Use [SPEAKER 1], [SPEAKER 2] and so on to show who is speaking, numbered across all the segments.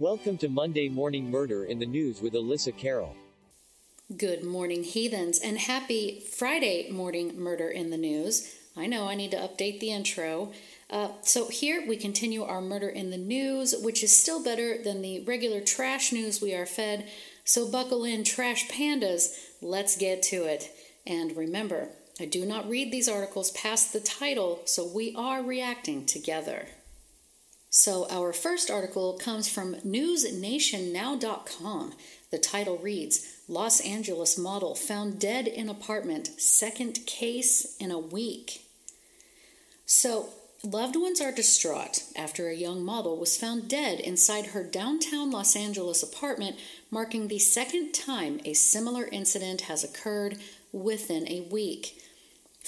[SPEAKER 1] Welcome to Monday Morning Murder in the News with Elissa Kerrill.
[SPEAKER 2] Good morning, heathens, and happy Friday morning murder in the news. I know I need to update the intro. Uh, so, here we continue our murder in the news, which is still better than the regular trash news we are fed. So, buckle in, trash pandas. Let's get to it. And remember, I do not read these articles past the title, so we are reacting together. So, our first article comes from NewsNationNow.com. The title reads Los Angeles model found dead in apartment, second case in a week. So, loved ones are distraught after a young model was found dead inside her downtown Los Angeles apartment, marking the second time a similar incident has occurred within a week.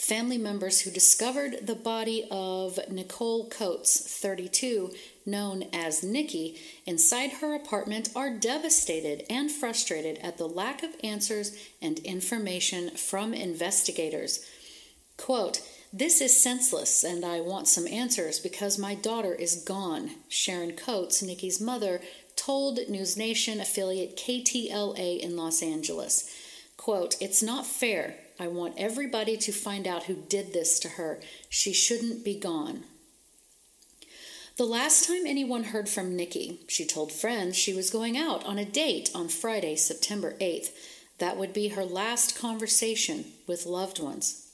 [SPEAKER 2] Family members who discovered the body of Nicole Coates, 32, known as Nikki, inside her apartment are devastated and frustrated at the lack of answers and information from investigators. Quote, this is senseless, and I want some answers because my daughter is gone, Sharon Coates, Nikki's mother, told News Nation affiliate KTLA in Los Angeles. Quote, It's not fair. I want everybody to find out who did this to her. She shouldn't be gone. The last time anyone heard from Nikki, she told friends she was going out on a date on Friday, September 8th. That would be her last conversation with loved ones.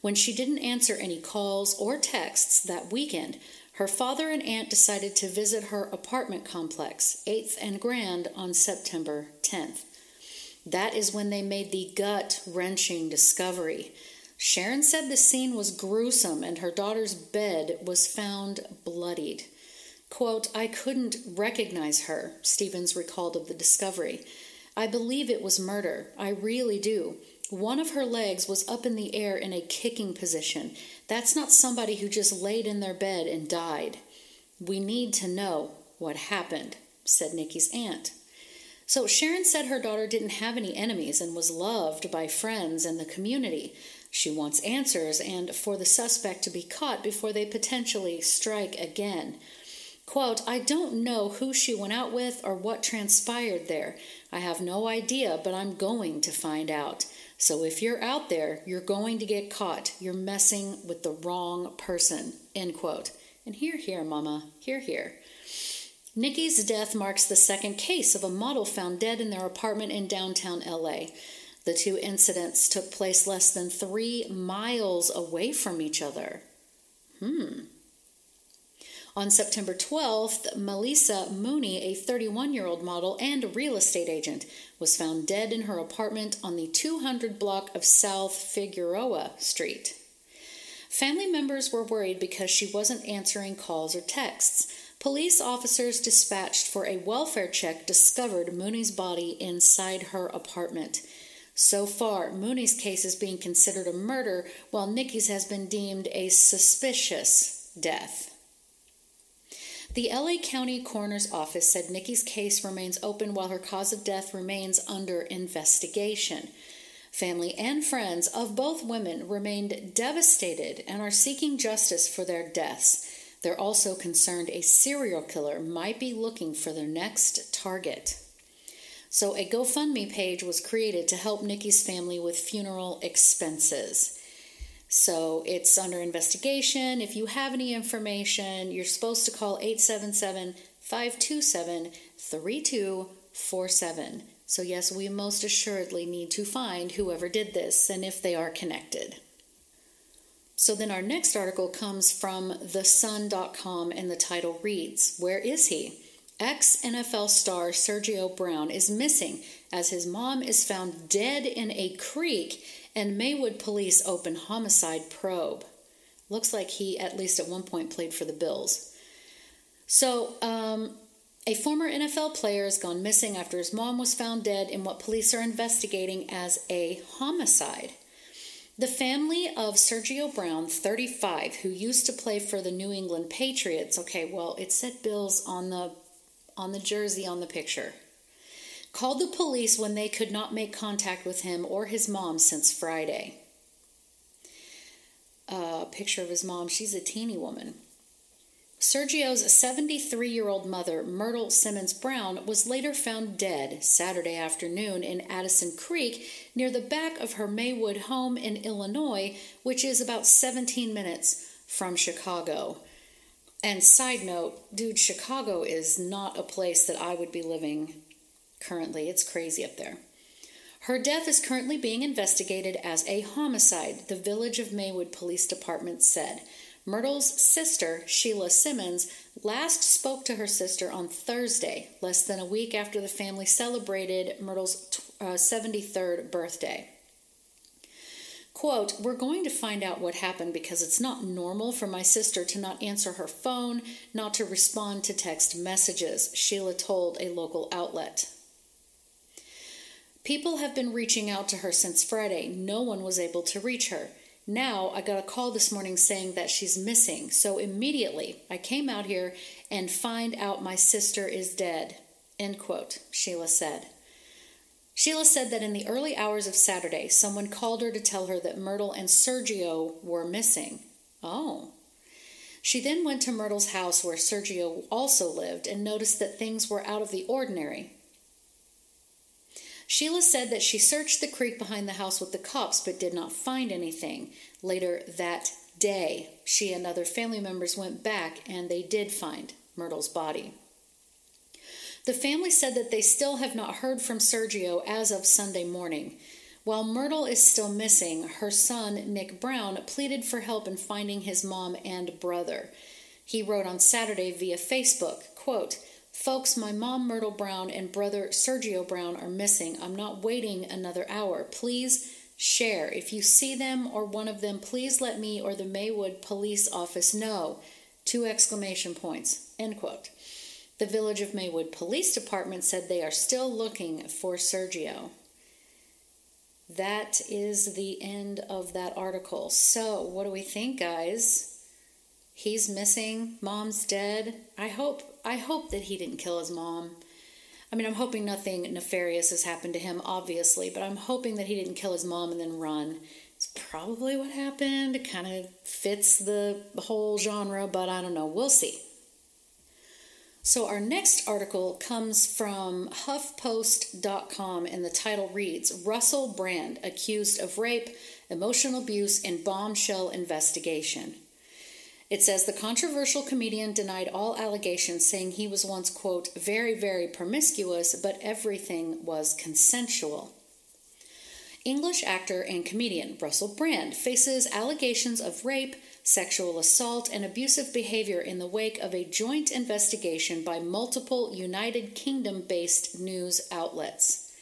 [SPEAKER 2] When she didn't answer any calls or texts that weekend, her father and aunt decided to visit her apartment complex, 8th and Grand, on September 10th. That is when they made the gut wrenching discovery. Sharon said the scene was gruesome and her daughter's bed was found bloodied. Quote, I couldn't recognize her, Stevens recalled of the discovery. I believe it was murder. I really do. One of her legs was up in the air in a kicking position. That's not somebody who just laid in their bed and died. We need to know what happened, said Nikki's aunt. So Sharon said her daughter didn't have any enemies and was loved by friends and the community. She wants answers and for the suspect to be caught before they potentially strike again. Quote, I don't know who she went out with or what transpired there. I have no idea, but I'm going to find out. So if you're out there, you're going to get caught. You're messing with the wrong person. End quote. And here, here, mama, here, here. Nikki's death marks the second case of a model found dead in their apartment in downtown LA. The two incidents took place less than three miles away from each other. Hmm. On September 12th, Melissa Mooney, a 31 year old model and real estate agent, was found dead in her apartment on the 200 block of South Figueroa Street. Family members were worried because she wasn't answering calls or texts. Police officers dispatched for a welfare check discovered Mooney's body inside her apartment. So far, Mooney's case is being considered a murder, while Nikki's has been deemed a suspicious death. The LA County Coroner's Office said Nikki's case remains open while her cause of death remains under investigation. Family and friends of both women remained devastated and are seeking justice for their deaths. They're also concerned a serial killer might be looking for their next target. So, a GoFundMe page was created to help Nikki's family with funeral expenses. So, it's under investigation. If you have any information, you're supposed to call 877 527 3247. So, yes, we most assuredly need to find whoever did this and if they are connected. So then our next article comes from thesun.com and the title reads Where is he? Ex NFL star Sergio Brown is missing as his mom is found dead in a creek and Maywood police open homicide probe. Looks like he, at least at one point, played for the Bills. So, um, a former NFL player has gone missing after his mom was found dead in what police are investigating as a homicide. The family of Sergio Brown, 35, who used to play for the New England Patriots. Okay, well, it said Bills on the on the jersey on the picture. Called the police when they could not make contact with him or his mom since Friday. A uh, picture of his mom. She's a teeny woman. Sergio's 73 year old mother, Myrtle Simmons Brown, was later found dead Saturday afternoon in Addison Creek near the back of her Maywood home in Illinois, which is about 17 minutes from Chicago. And side note, dude, Chicago is not a place that I would be living currently. It's crazy up there. Her death is currently being investigated as a homicide, the Village of Maywood Police Department said. Myrtle's sister, Sheila Simmons, last spoke to her sister on Thursday, less than a week after the family celebrated Myrtle's uh, 73rd birthday. Quote, We're going to find out what happened because it's not normal for my sister to not answer her phone, not to respond to text messages, Sheila told a local outlet. People have been reaching out to her since Friday. No one was able to reach her. Now I got a call this morning saying that she's missing. So immediately I came out here and find out my sister is dead. End quote, Sheila said. Sheila said that in the early hours of Saturday, someone called her to tell her that Myrtle and Sergio were missing. Oh. She then went to Myrtle's house where Sergio also lived and noticed that things were out of the ordinary. Sheila said that she searched the creek behind the house with the cops but did not find anything. Later that day, she and other family members went back and they did find Myrtle's body. The family said that they still have not heard from Sergio as of Sunday morning. While Myrtle is still missing, her son, Nick Brown, pleaded for help in finding his mom and brother. He wrote on Saturday via Facebook, quote, Folks, my mom, Myrtle Brown, and brother Sergio Brown are missing. I'm not waiting another hour. Please share. If you see them or one of them, please let me or the Maywood Police Office know. Two exclamation points. End quote. The Village of Maywood Police Department said they are still looking for Sergio. That is the end of that article. So, what do we think, guys? he's missing, mom's dead. I hope I hope that he didn't kill his mom. I mean, I'm hoping nothing nefarious has happened to him, obviously, but I'm hoping that he didn't kill his mom and then run. It's probably what happened. It kind of fits the whole genre, but I don't know. We'll see. So, our next article comes from HuffPost.com, and the title reads Russell Brand accused of rape, emotional abuse, and bombshell investigation. It says the controversial comedian denied all allegations, saying he was once, quote, very, very promiscuous, but everything was consensual. English actor and comedian Russell Brand faces allegations of rape, sexual assault, and abusive behavior in the wake of a joint investigation by multiple United Kingdom based news outlets.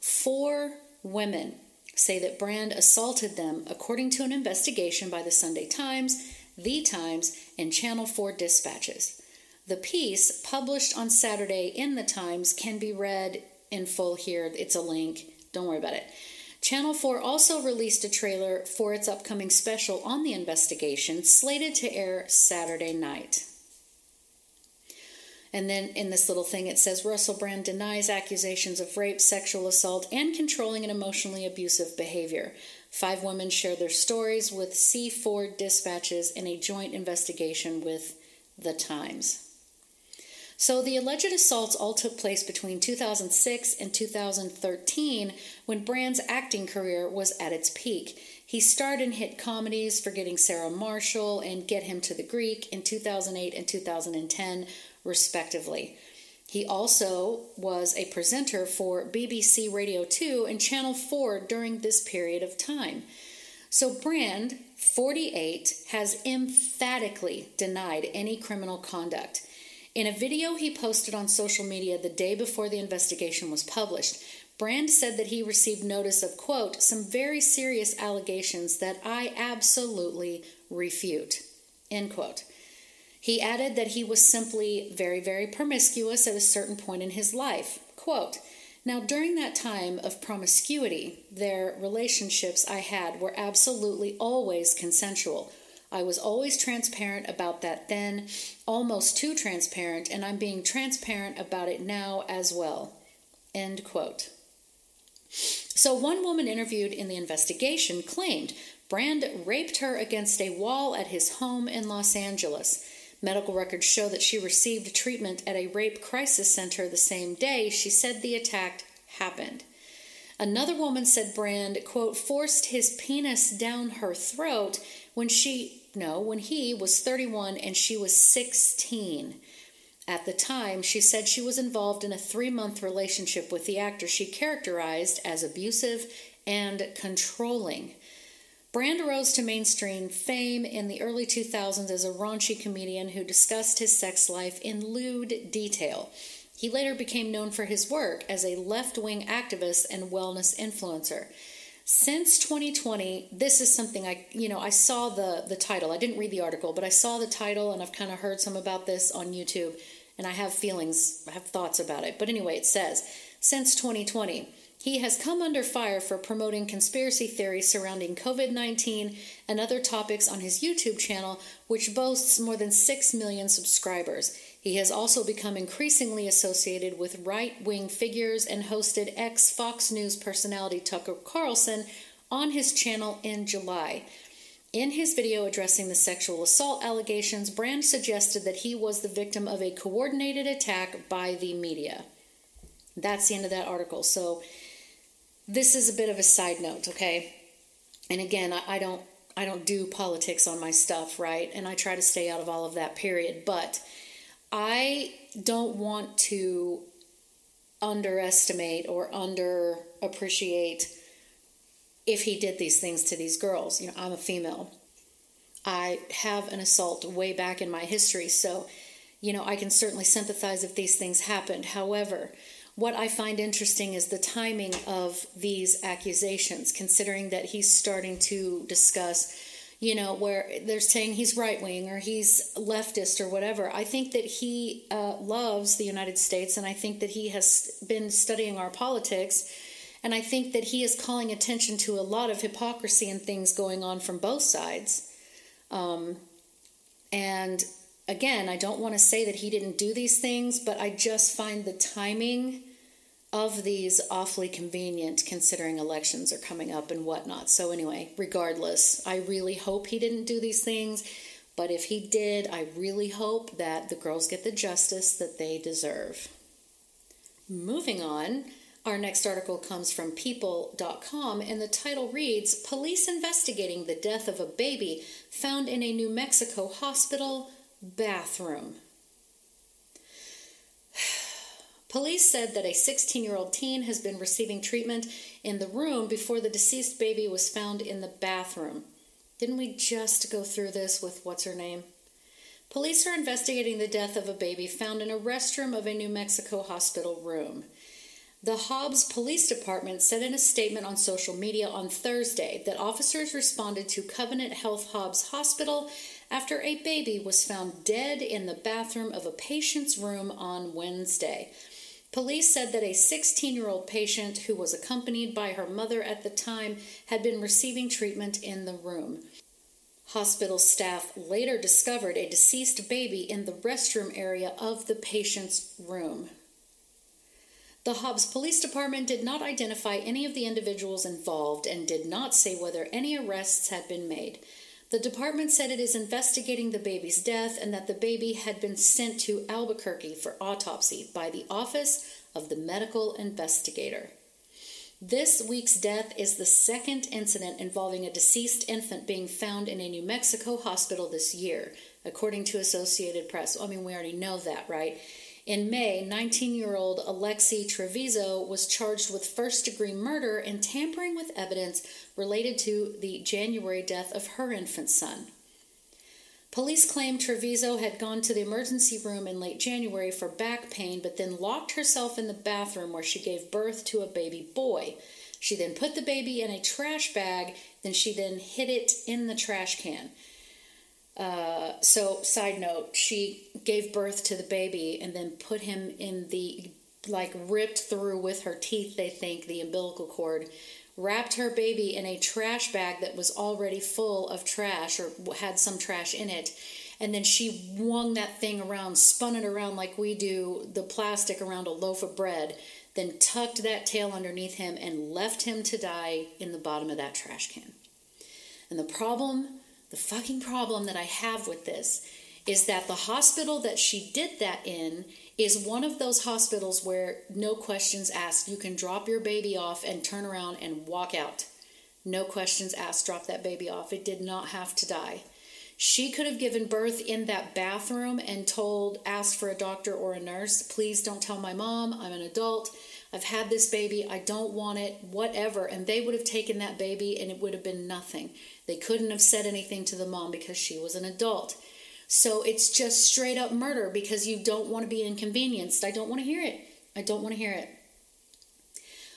[SPEAKER 2] Four women say that Brand assaulted them, according to an investigation by the Sunday Times the Times, and Channel 4 dispatches. The piece, published on Saturday in The Times, can be read in full here. It's a link. Don't worry about it. Channel 4 also released a trailer for its upcoming special on the investigation, slated to air Saturday night. And then in this little thing, it says Russell Brand denies accusations of rape, sexual assault, and controlling and emotionally abusive behavior. Five women share their stories with C4 dispatches in a joint investigation with The Times. So, the alleged assaults all took place between 2006 and 2013 when Brand's acting career was at its peak. He starred in hit comedies Forgetting Sarah Marshall and Get Him to the Greek in 2008 and 2010, respectively. He also was a presenter for BBC Radio 2 and Channel 4 during this period of time. So, Brand, 48, has emphatically denied any criminal conduct. In a video he posted on social media the day before the investigation was published, Brand said that he received notice of, quote, some very serious allegations that I absolutely refute, end quote. He added that he was simply very, very promiscuous at a certain point in his life. Quote, now, during that time of promiscuity, their relationships I had were absolutely always consensual. I was always transparent about that then, almost too transparent, and I'm being transparent about it now as well. End quote. So, one woman interviewed in the investigation claimed Brand raped her against a wall at his home in Los Angeles. Medical records show that she received treatment at a rape crisis center the same day she said the attack happened. Another woman said Brand, quote, forced his penis down her throat when she, no, when he was 31 and she was 16. At the time, she said she was involved in a three month relationship with the actor she characterized as abusive and controlling. Brand rose to mainstream fame in the early 2000s as a raunchy comedian who discussed his sex life in lewd detail. He later became known for his work as a left wing activist and wellness influencer. Since 2020, this is something I, you know, I saw the the title. I didn't read the article, but I saw the title and I've kind of heard some about this on YouTube and I have feelings, I have thoughts about it. But anyway, it says, since 2020, he has come under fire for promoting conspiracy theories surrounding COVID 19 and other topics on his YouTube channel, which boasts more than 6 million subscribers. He has also become increasingly associated with right wing figures and hosted ex Fox News personality Tucker Carlson on his channel in July. In his video addressing the sexual assault allegations, Brand suggested that he was the victim of a coordinated attack by the media. That's the end of that article. So, this is a bit of a side note, okay? And again, I, I don't I don't do politics on my stuff, right? And I try to stay out of all of that period, but I don't want to underestimate or underappreciate if he did these things to these girls. You know, I'm a female. I have an assault way back in my history, so you know, I can certainly sympathize if these things happened. However, what I find interesting is the timing of these accusations, considering that he's starting to discuss, you know, where they're saying he's right wing or he's leftist or whatever. I think that he uh, loves the United States, and I think that he has been studying our politics. And I think that he is calling attention to a lot of hypocrisy and things going on from both sides. Um, and again, I don't want to say that he didn't do these things, but I just find the timing of these awfully convenient considering elections are coming up and whatnot. So, anyway, regardless, I really hope he didn't do these things. But if he did, I really hope that the girls get the justice that they deserve. Moving on, our next article comes from People.com, and the title reads Police investigating the death of a baby found in a New Mexico hospital bathroom. Police said that a 16 year old teen has been receiving treatment in the room before the deceased baby was found in the bathroom. Didn't we just go through this with what's her name? Police are investigating the death of a baby found in a restroom of a New Mexico hospital room. The Hobbs Police Department said in a statement on social media on Thursday that officers responded to Covenant Health Hobbs Hospital after a baby was found dead in the bathroom of a patient's room on Wednesday. Police said that a 16 year old patient who was accompanied by her mother at the time had been receiving treatment in the room. Hospital staff later discovered a deceased baby in the restroom area of the patient's room. The Hobbs Police Department did not identify any of the individuals involved and did not say whether any arrests had been made. The department said it is investigating the baby's death and that the baby had been sent to Albuquerque for autopsy by the Office of the Medical Investigator. This week's death is the second incident involving a deceased infant being found in a New Mexico hospital this year, according to Associated Press. I mean, we already know that, right? In May, 19 year old Alexi Trevizo was charged with first degree murder and tampering with evidence related to the January death of her infant son. Police claim Trevizo had gone to the emergency room in late January for back pain, but then locked herself in the bathroom where she gave birth to a baby boy. She then put the baby in a trash bag, then she then hid it in the trash can. Uh, so, side note, she gave birth to the baby and then put him in the, like, ripped through with her teeth, they think, the umbilical cord, wrapped her baby in a trash bag that was already full of trash or had some trash in it. And then she wung that thing around, spun it around like we do the plastic around a loaf of bread, then tucked that tail underneath him and left him to die in the bottom of that trash can. And the problem the fucking problem that I have with this is that the hospital that she did that in is one of those hospitals where no questions asked. You can drop your baby off and turn around and walk out. No questions asked, drop that baby off. It did not have to die. She could have given birth in that bathroom and told, asked for a doctor or a nurse, please don't tell my mom, I'm an adult. I've had this baby, I don't want it, whatever. And they would have taken that baby and it would have been nothing. They couldn't have said anything to the mom because she was an adult. So it's just straight up murder because you don't want to be inconvenienced. I don't want to hear it. I don't want to hear it.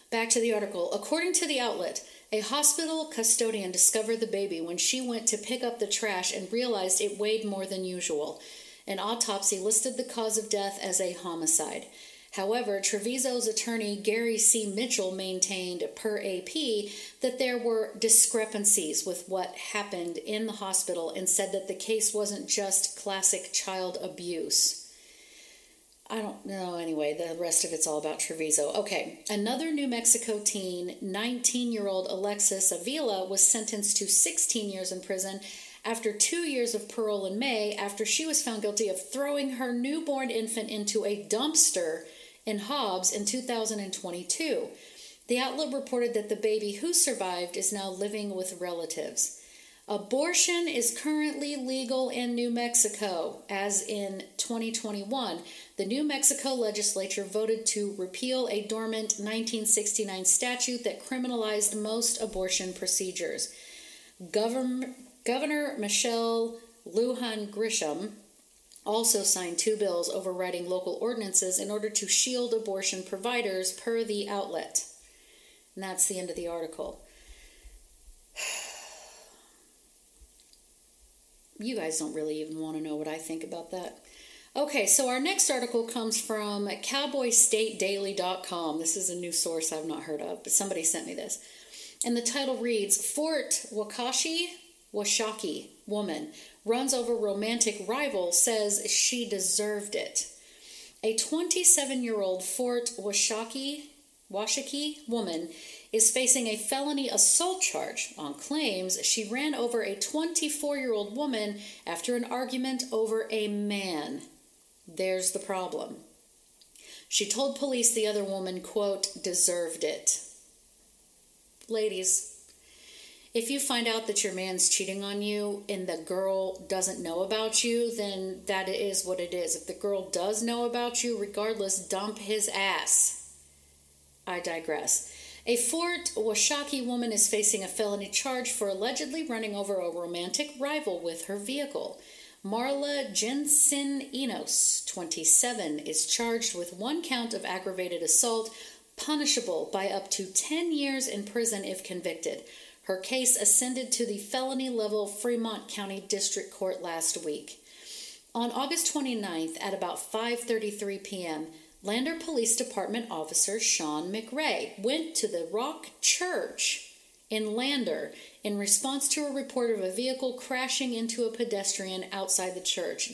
[SPEAKER 2] Back to the article. According to the outlet, a hospital custodian discovered the baby when she went to pick up the trash and realized it weighed more than usual. An autopsy listed the cause of death as a homicide. However, Trevizo's attorney Gary C. Mitchell maintained per AP that there were discrepancies with what happened in the hospital and said that the case wasn't just classic child abuse. I don't know anyway, the rest of it's all about Trevizo. Okay, another New Mexico teen, 19 year old Alexis Avila, was sentenced to 16 years in prison after two years of parole in May after she was found guilty of throwing her newborn infant into a dumpster in Hobbs in 2022. The outlet reported that the baby who survived is now living with relatives. Abortion is currently legal in New Mexico as in 2021. The New Mexico legislature voted to repeal a dormant 1969 statute that criminalized most abortion procedures. Governor, Governor Michelle Lujan Grisham also signed two bills overriding local ordinances in order to shield abortion providers, per the outlet. And that's the end of the article. You guys don't really even want to know what I think about that. Okay, so our next article comes from cowboystatedaily.com. This is a new source I've not heard of, but somebody sent me this. And the title reads Fort Wakashi Washakie woman runs over romantic rival, says she deserved it. A 27 year old Fort Washakie, Washakie woman is facing a felony assault charge on claims she ran over a 24 year old woman after an argument over a man. There's the problem. She told police the other woman, quote, deserved it. Ladies, if you find out that your man's cheating on you and the girl doesn't know about you, then that is what it is. If the girl does know about you, regardless, dump his ass. I digress. A Fort Washakie woman is facing a felony charge for allegedly running over a romantic rival with her vehicle. Marla Jensen Enos, 27, is charged with one count of aggravated assault, punishable by up to 10 years in prison if convicted. Her case ascended to the felony level Fremont County District Court last week. On August 29th at about 5:33 p.m., Lander Police Department officer Sean McRae went to the Rock Church in Lander in response to a report of a vehicle crashing into a pedestrian outside the church.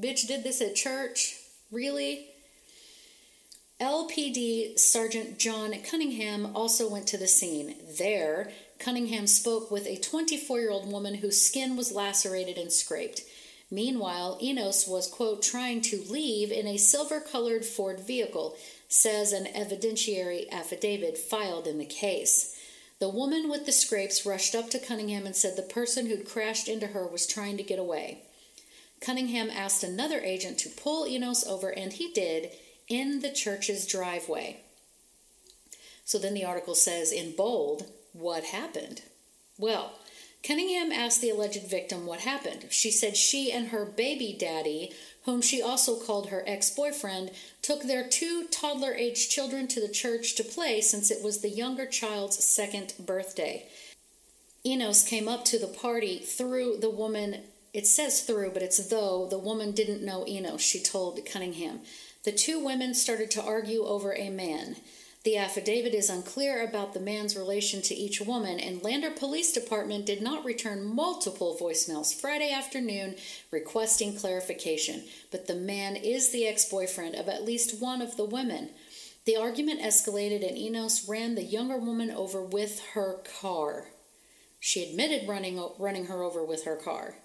[SPEAKER 2] Bitch did this at church? Really? LPD Sergeant John Cunningham also went to the scene. There, Cunningham spoke with a 24 year old woman whose skin was lacerated and scraped. Meanwhile, Enos was, quote, trying to leave in a silver colored Ford vehicle, says an evidentiary affidavit filed in the case. The woman with the scrapes rushed up to Cunningham and said the person who'd crashed into her was trying to get away. Cunningham asked another agent to pull Enos over, and he did in the church's driveway. So then the article says in bold, what happened? Well, Cunningham asked the alleged victim what happened. She said she and her baby daddy, whom she also called her ex boyfriend, took their two toddler aged children to the church to play since it was the younger child's second birthday. Enos came up to the party through the woman. It says through, but it's though the woman didn't know Enos, she told Cunningham. The two women started to argue over a man. The affidavit is unclear about the man's relation to each woman, and Lander Police Department did not return multiple voicemails Friday afternoon requesting clarification, but the man is the ex boyfriend of at least one of the women. The argument escalated, and Enos ran the younger woman over with her car. She admitted running, running her over with her car.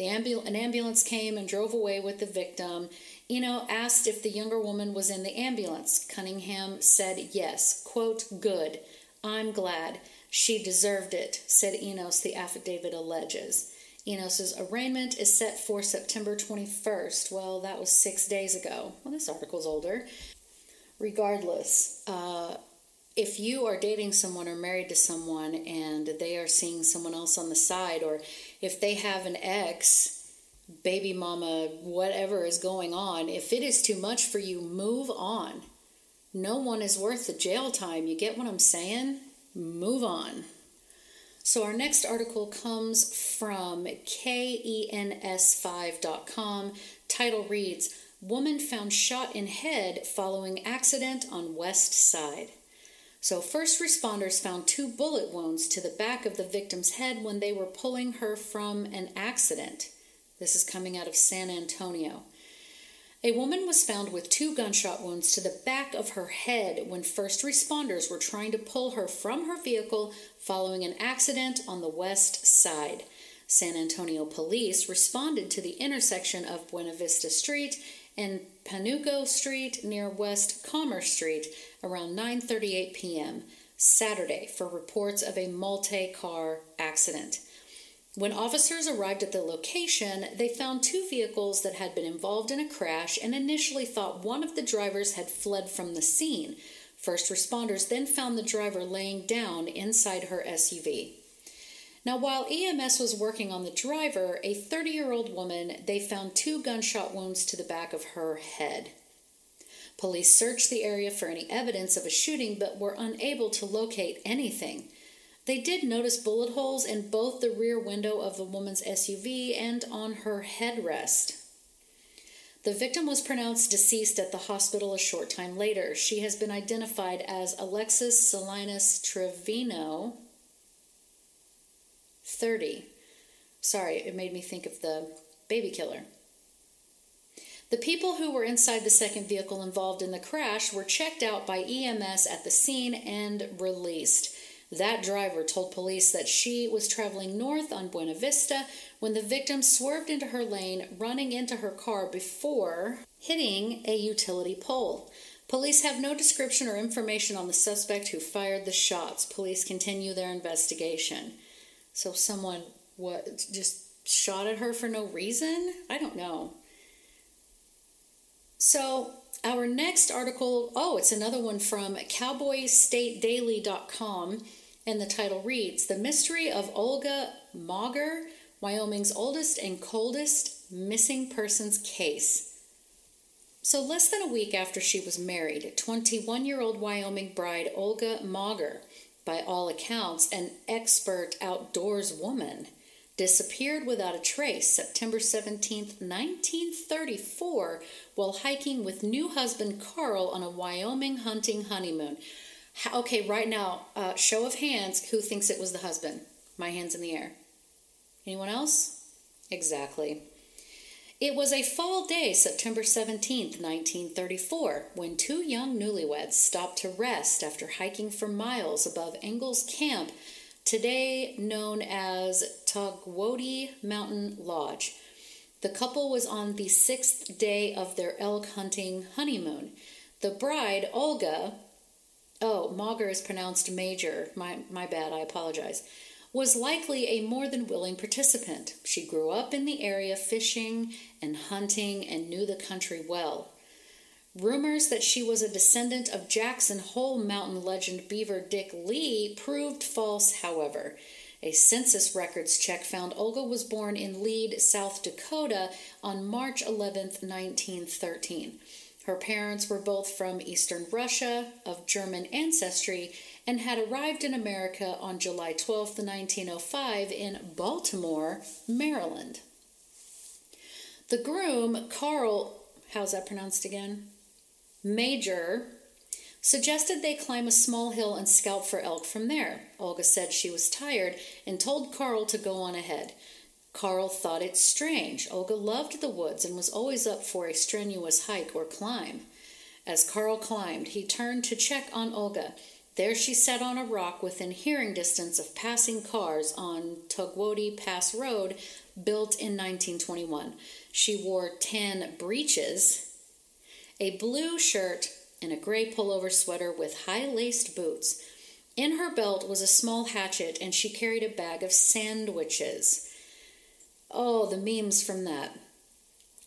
[SPEAKER 2] The ambul- an ambulance came and drove away with the victim. Eno asked if the younger woman was in the ambulance. Cunningham said yes. Quote, good. I'm glad. She deserved it, said Enos, the affidavit alleges. Enos's arraignment is set for September 21st. Well, that was six days ago. Well, this article's older. Regardless, uh, if you are dating someone or married to someone and they are seeing someone else on the side, or if they have an ex, baby mama, whatever is going on, if it is too much for you, move on. No one is worth the jail time. You get what I'm saying? Move on. So, our next article comes from KENS5.com. Title reads Woman found shot in head following accident on West Side. So, first responders found two bullet wounds to the back of the victim's head when they were pulling her from an accident. This is coming out of San Antonio. A woman was found with two gunshot wounds to the back of her head when first responders were trying to pull her from her vehicle following an accident on the west side. San Antonio police responded to the intersection of Buena Vista Street and Panuco Street near West Commerce Street around 9:38 p.m. Saturday for reports of a multi-car accident. When officers arrived at the location, they found two vehicles that had been involved in a crash and initially thought one of the drivers had fled from the scene. First responders then found the driver laying down inside her SUV. Now, while EMS was working on the driver, a 30 year old woman, they found two gunshot wounds to the back of her head. Police searched the area for any evidence of a shooting but were unable to locate anything. They did notice bullet holes in both the rear window of the woman's SUV and on her headrest. The victim was pronounced deceased at the hospital a short time later. She has been identified as Alexis Salinas Trevino, 30. Sorry, it made me think of the baby killer. The people who were inside the second vehicle involved in the crash were checked out by EMS at the scene and released. That driver told police that she was traveling north on Buena Vista when the victim swerved into her lane, running into her car before hitting a utility pole. Police have no description or information on the suspect who fired the shots. Police continue their investigation. So someone what just shot at her for no reason? I don't know. So our next article, oh, it's another one from cowboystatedaily.com and the title reads The Mystery of Olga Mauger, Wyoming's oldest and coldest missing persons case. So, less than a week after she was married, 21 year old Wyoming bride Olga Mauger by all accounts, an expert outdoors woman, disappeared without a trace September 17, 1934, while hiking with new husband Carl on a Wyoming hunting honeymoon. Okay, right now, uh, show of hands, who thinks it was the husband? My hands in the air. Anyone else? Exactly. It was a fall day, September 17th, 1934, when two young newlyweds stopped to rest after hiking for miles above Engels Camp, today known as Togwotee Mountain Lodge. The couple was on the sixth day of their elk hunting honeymoon. The bride, Olga, oh, Mauger is pronounced major, my, my bad, I apologize was likely a more than willing participant. She grew up in the area fishing and hunting and knew the country well. Rumors that she was a descendant of Jackson Hole mountain legend Beaver Dick Leigh proved false, however. A census records check found Olga was born in Lead, South Dakota on March 11, 1913. Her parents were both from Eastern Russia, of German ancestry, and had arrived in America on July 12, 1905, in Baltimore, Maryland. The groom, Carl, how's that pronounced again? Major, suggested they climb a small hill and scalp for elk from there. Olga said she was tired and told Carl to go on ahead. Carl thought it strange. Olga loved the woods and was always up for a strenuous hike or climb. As Carl climbed, he turned to check on Olga. There she sat on a rock within hearing distance of passing cars on Togwotee Pass Road, built in 1921. She wore tan breeches, a blue shirt, and a gray pullover sweater with high laced boots. In her belt was a small hatchet, and she carried a bag of sandwiches. Oh, the memes from that.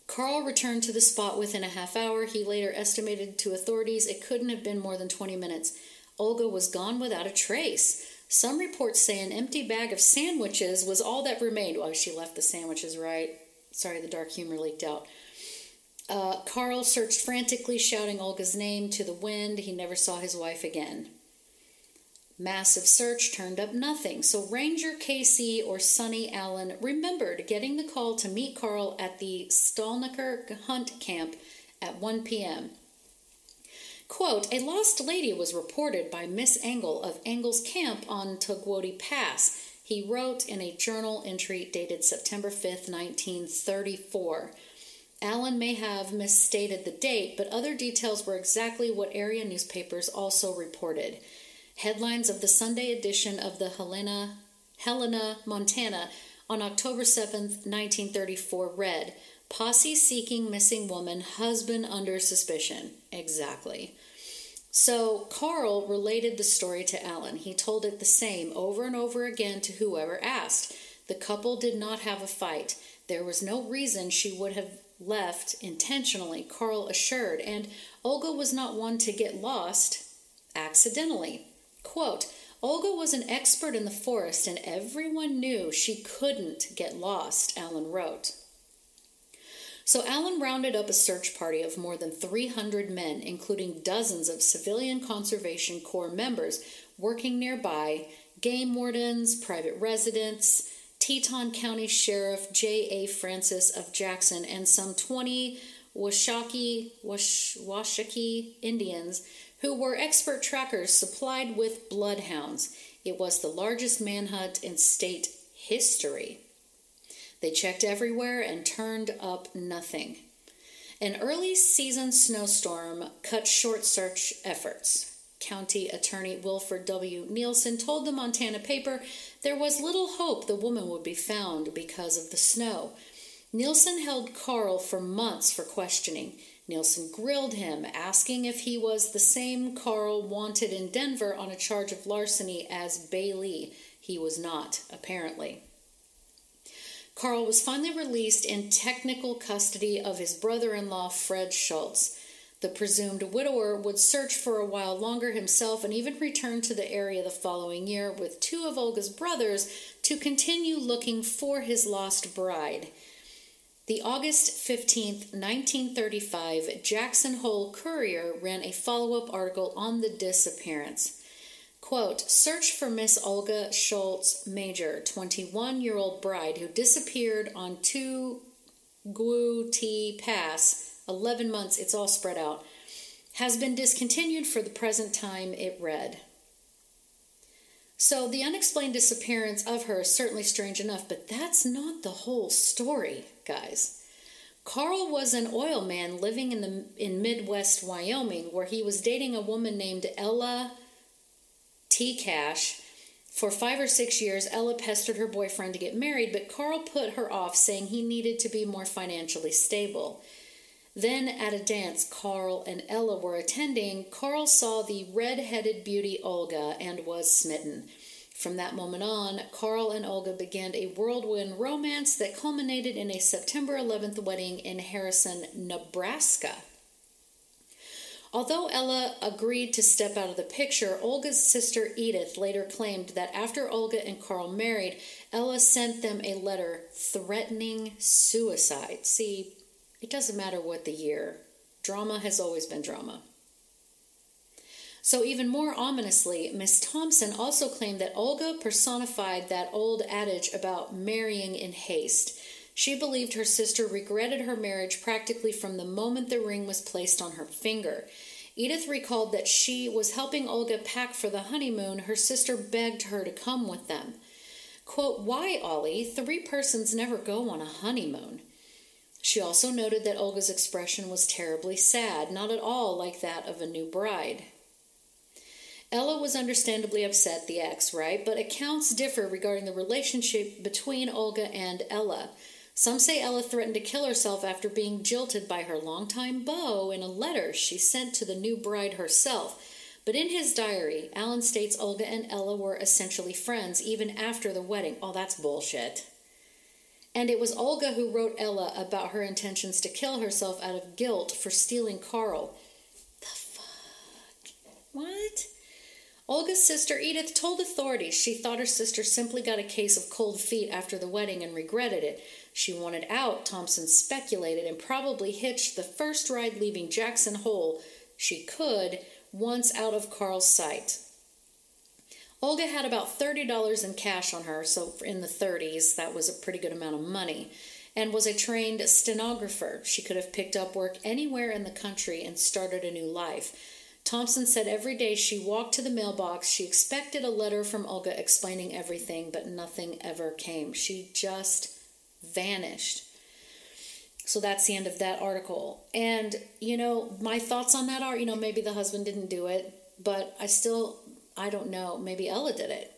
[SPEAKER 2] Carl returned to the spot within a half hour. He later estimated to authorities it couldn't have been more than 20 minutes. Olga was gone without a trace. Some reports say an empty bag of sandwiches was all that remained. Well, she left the sandwiches, right? Sorry, the dark humor leaked out. Uh, Carl searched frantically, shouting Olga's name to the wind. He never saw his wife again. Massive search turned up nothing, so Ranger Casey or Sonny Allen remembered getting the call to meet Carl at the Stallnaker Hunt Camp at 1 p.m. Quote, a lost lady was reported by Miss Engel of Engel's Camp on Togwotee Pass. He wrote in a journal entry dated September 5, 1934. Allen may have misstated the date, but other details were exactly what area newspapers also reported. Headlines of the Sunday edition of the Helena, Helena, Montana on October 7, 1934 read, Posse seeking missing woman, husband under suspicion. Exactly. So Carl related the story to Allen. He told it the same over and over again to whoever asked. The couple did not have a fight. There was no reason she would have left intentionally, Carl assured, and Olga was not one to get lost accidentally. Quote, Olga was an expert in the forest and everyone knew she couldn't get lost, Allen wrote. So Allen rounded up a search party of more than 300 men, including dozens of civilian conservation corps members working nearby, game wardens, private residents, Teton County Sheriff J.A. Francis of Jackson, and some 20 Washakie, Wash, Indians who were expert trackers supplied with bloodhounds. It was the largest manhunt in state history. They checked everywhere and turned up nothing. An early season snowstorm cut short search efforts. County Attorney Wilford W. Nielsen told the Montana paper there was little hope the woman would be found because of the snow. Nielsen held Carl for months for questioning. Nielsen grilled him, asking if he was the same Carl wanted in Denver on a charge of larceny as Bailey. He was not, apparently. Carl was finally released in technical custody of his brother in law, Fred Schultz. The presumed widower would search for a while longer himself and even return to the area the following year with two of Olga's brothers to continue looking for his lost bride. The August 15, 1935 Jackson Hole Courier ran a follow up article on the disappearance. Quote, Search for Miss Olga Schultz Major, 21 year old bride who disappeared on 2 Gu T Pass, 11 months, it's all spread out, has been discontinued for the present time, it read. So the unexplained disappearance of her is certainly strange enough, but that's not the whole story, guys. Carl was an oil man living in the in Midwest Wyoming where he was dating a woman named Ella T. Cash. For five or six years, Ella pestered her boyfriend to get married, but Carl put her off, saying he needed to be more financially stable. Then, at a dance Carl and Ella were attending, Carl saw the red headed beauty Olga and was smitten. From that moment on, Carl and Olga began a whirlwind romance that culminated in a September 11th wedding in Harrison, Nebraska. Although Ella agreed to step out of the picture, Olga's sister Edith later claimed that after Olga and Carl married, Ella sent them a letter threatening suicide. See, it doesn't matter what the year, drama has always been drama. So, even more ominously, Miss Thompson also claimed that Olga personified that old adage about marrying in haste. She believed her sister regretted her marriage practically from the moment the ring was placed on her finger. Edith recalled that she was helping Olga pack for the honeymoon. Her sister begged her to come with them. Quote, Why, Ollie? Three persons never go on a honeymoon. She also noted that Olga's expression was terribly sad, not at all like that of a new bride. Ella was understandably upset, the ex, right? But accounts differ regarding the relationship between Olga and Ella. Some say Ella threatened to kill herself after being jilted by her longtime beau in a letter she sent to the new bride herself. But in his diary, Allen states Olga and Ella were essentially friends even after the wedding. Oh, that's bullshit. And it was Olga who wrote Ella about her intentions to kill herself out of guilt for stealing Carl. The fuck? What? Olga's sister Edith told authorities she thought her sister simply got a case of cold feet after the wedding and regretted it. She wanted out, Thompson speculated, and probably hitched the first ride leaving Jackson Hole she could once out of Carl's sight. Olga had about $30 in cash on her, so in the 30s, that was a pretty good amount of money, and was a trained stenographer. She could have picked up work anywhere in the country and started a new life. Thompson said every day she walked to the mailbox, she expected a letter from Olga explaining everything, but nothing ever came. She just vanished. So that's the end of that article. And, you know, my thoughts on that are, you know, maybe the husband didn't do it, but I still, I don't know, maybe Ella did it.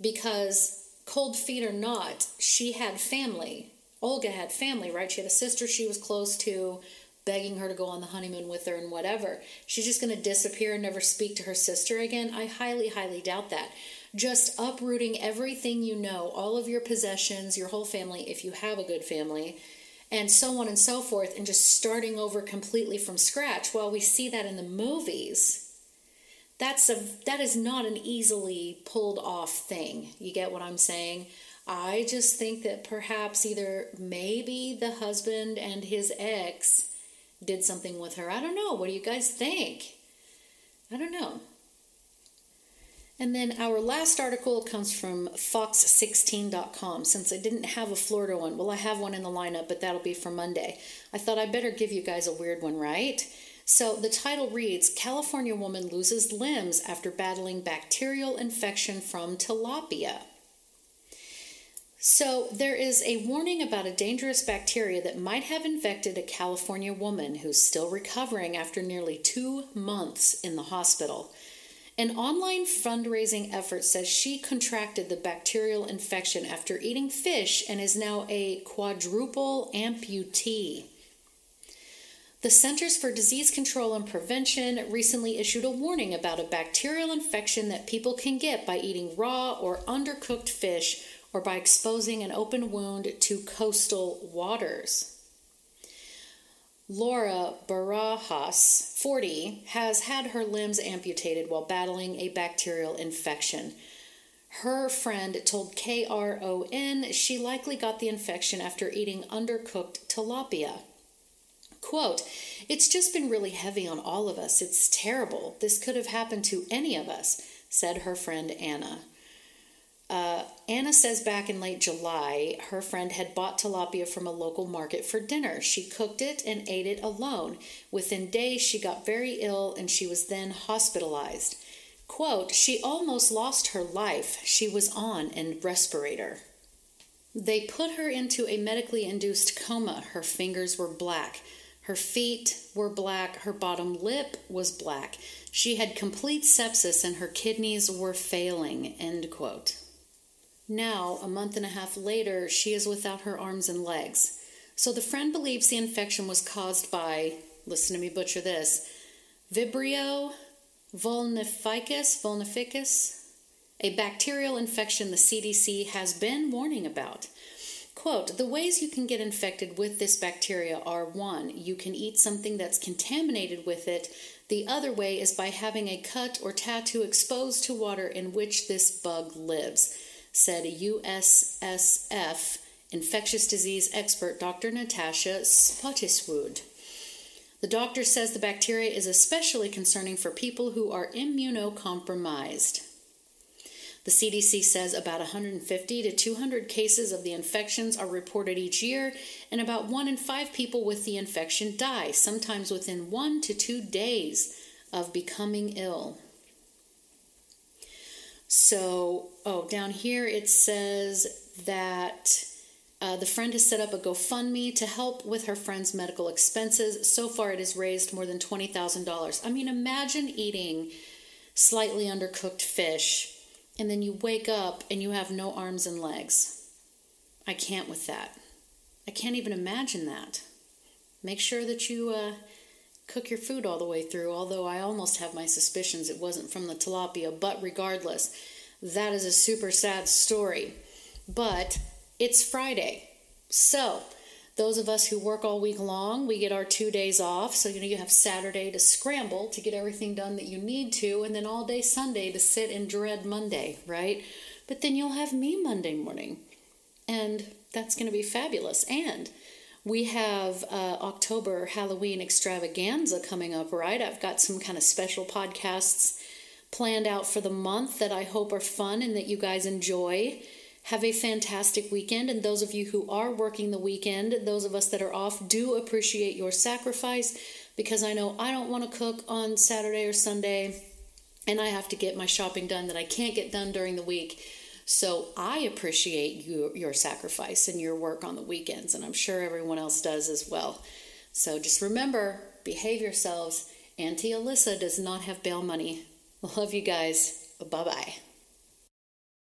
[SPEAKER 2] Because cold feet or not, she had family. Olga had family, right? She had a sister she was close to begging her to go on the honeymoon with her and whatever. She's just going to disappear and never speak to her sister again? I highly, highly doubt that. Just uprooting everything you know, all of your possessions, your whole family, if you have a good family, and so on and so forth, and just starting over completely from scratch. While we see that in the movies, that's a that is not an easily pulled off thing. You get what I'm saying? I just think that perhaps either maybe the husband and his ex did something with her. I don't know. What do you guys think? I don't know. And then our last article comes from fox16.com. Since I didn't have a Florida one, well, I have one in the lineup, but that'll be for Monday. I thought I better give you guys a weird one, right? So the title reads California woman loses limbs after battling bacterial infection from tilapia. So, there is a warning about a dangerous bacteria that might have infected a California woman who's still recovering after nearly two months in the hospital. An online fundraising effort says she contracted the bacterial infection after eating fish and is now a quadruple amputee. The Centers for Disease Control and Prevention recently issued a warning about a bacterial infection that people can get by eating raw or undercooked fish or by exposing an open wound to coastal waters. Laura Barajas, 40, has had her limbs amputated while battling a bacterial infection. Her friend told KRON she likely got the infection after eating undercooked tilapia. Quote, It's just been really heavy on all of us. It's terrible. This could have happened to any of us, said her friend Anna. Uh, Anna says back in late July, her friend had bought tilapia from a local market for dinner. She cooked it and ate it alone. Within days, she got very ill and she was then hospitalized. Quote, she almost lost her life. She was on a respirator. They put her into a medically induced coma. Her fingers were black. Her feet were black. Her bottom lip was black. She had complete sepsis and her kidneys were failing. End quote. Now, a month and a half later, she is without her arms and legs. So the friend believes the infection was caused by, listen to me butcher this, Vibrio vulnificus, vulnificus, a bacterial infection the CDC has been warning about. Quote, the ways you can get infected with this bacteria are one, you can eat something that's contaminated with it. The other way is by having a cut or tattoo exposed to water in which this bug lives said UCSF infectious disease expert Dr. Natasha Spottiswoode. The doctor says the bacteria is especially concerning for people who are immunocompromised. The CDC says about 150 to 200 cases of the infections are reported each year, and about one in five people with the infection die, sometimes within one to two days of becoming ill. So, oh, down here it says that uh, the friend has set up a GoFundMe to help with her friend's medical expenses. So far, it has raised more than $20,000. I mean, imagine eating slightly undercooked fish, and then you wake up and you have no arms and legs. I can't with that. I can't even imagine that. Make sure that you uh, cook your food all the way through, although I almost have my suspicions it wasn't from the tilapia, but regardless, that is a super sad story. But it's Friday. So, those of us who work all week long, we get our two days off. So, you know, you have Saturday to scramble to get everything done that you need to, and then all day Sunday to sit and dread Monday, right? But then you'll have me Monday morning. And that's going to be fabulous. And we have uh, October Halloween extravaganza coming up, right? I've got some kind of special podcasts planned out for the month that I hope are fun and that you guys enjoy. Have a fantastic weekend. And those of you who are working the weekend, those of us that are off, do appreciate your sacrifice because I know I don't want to cook on Saturday or Sunday and I have to get my shopping done that I can't get done during the week. So I appreciate you, your sacrifice and your work on the weekends, and I'm sure everyone else does as well. So just remember, behave yourselves. Auntie Elissa does not have bail money. Love you guys. Bye bye.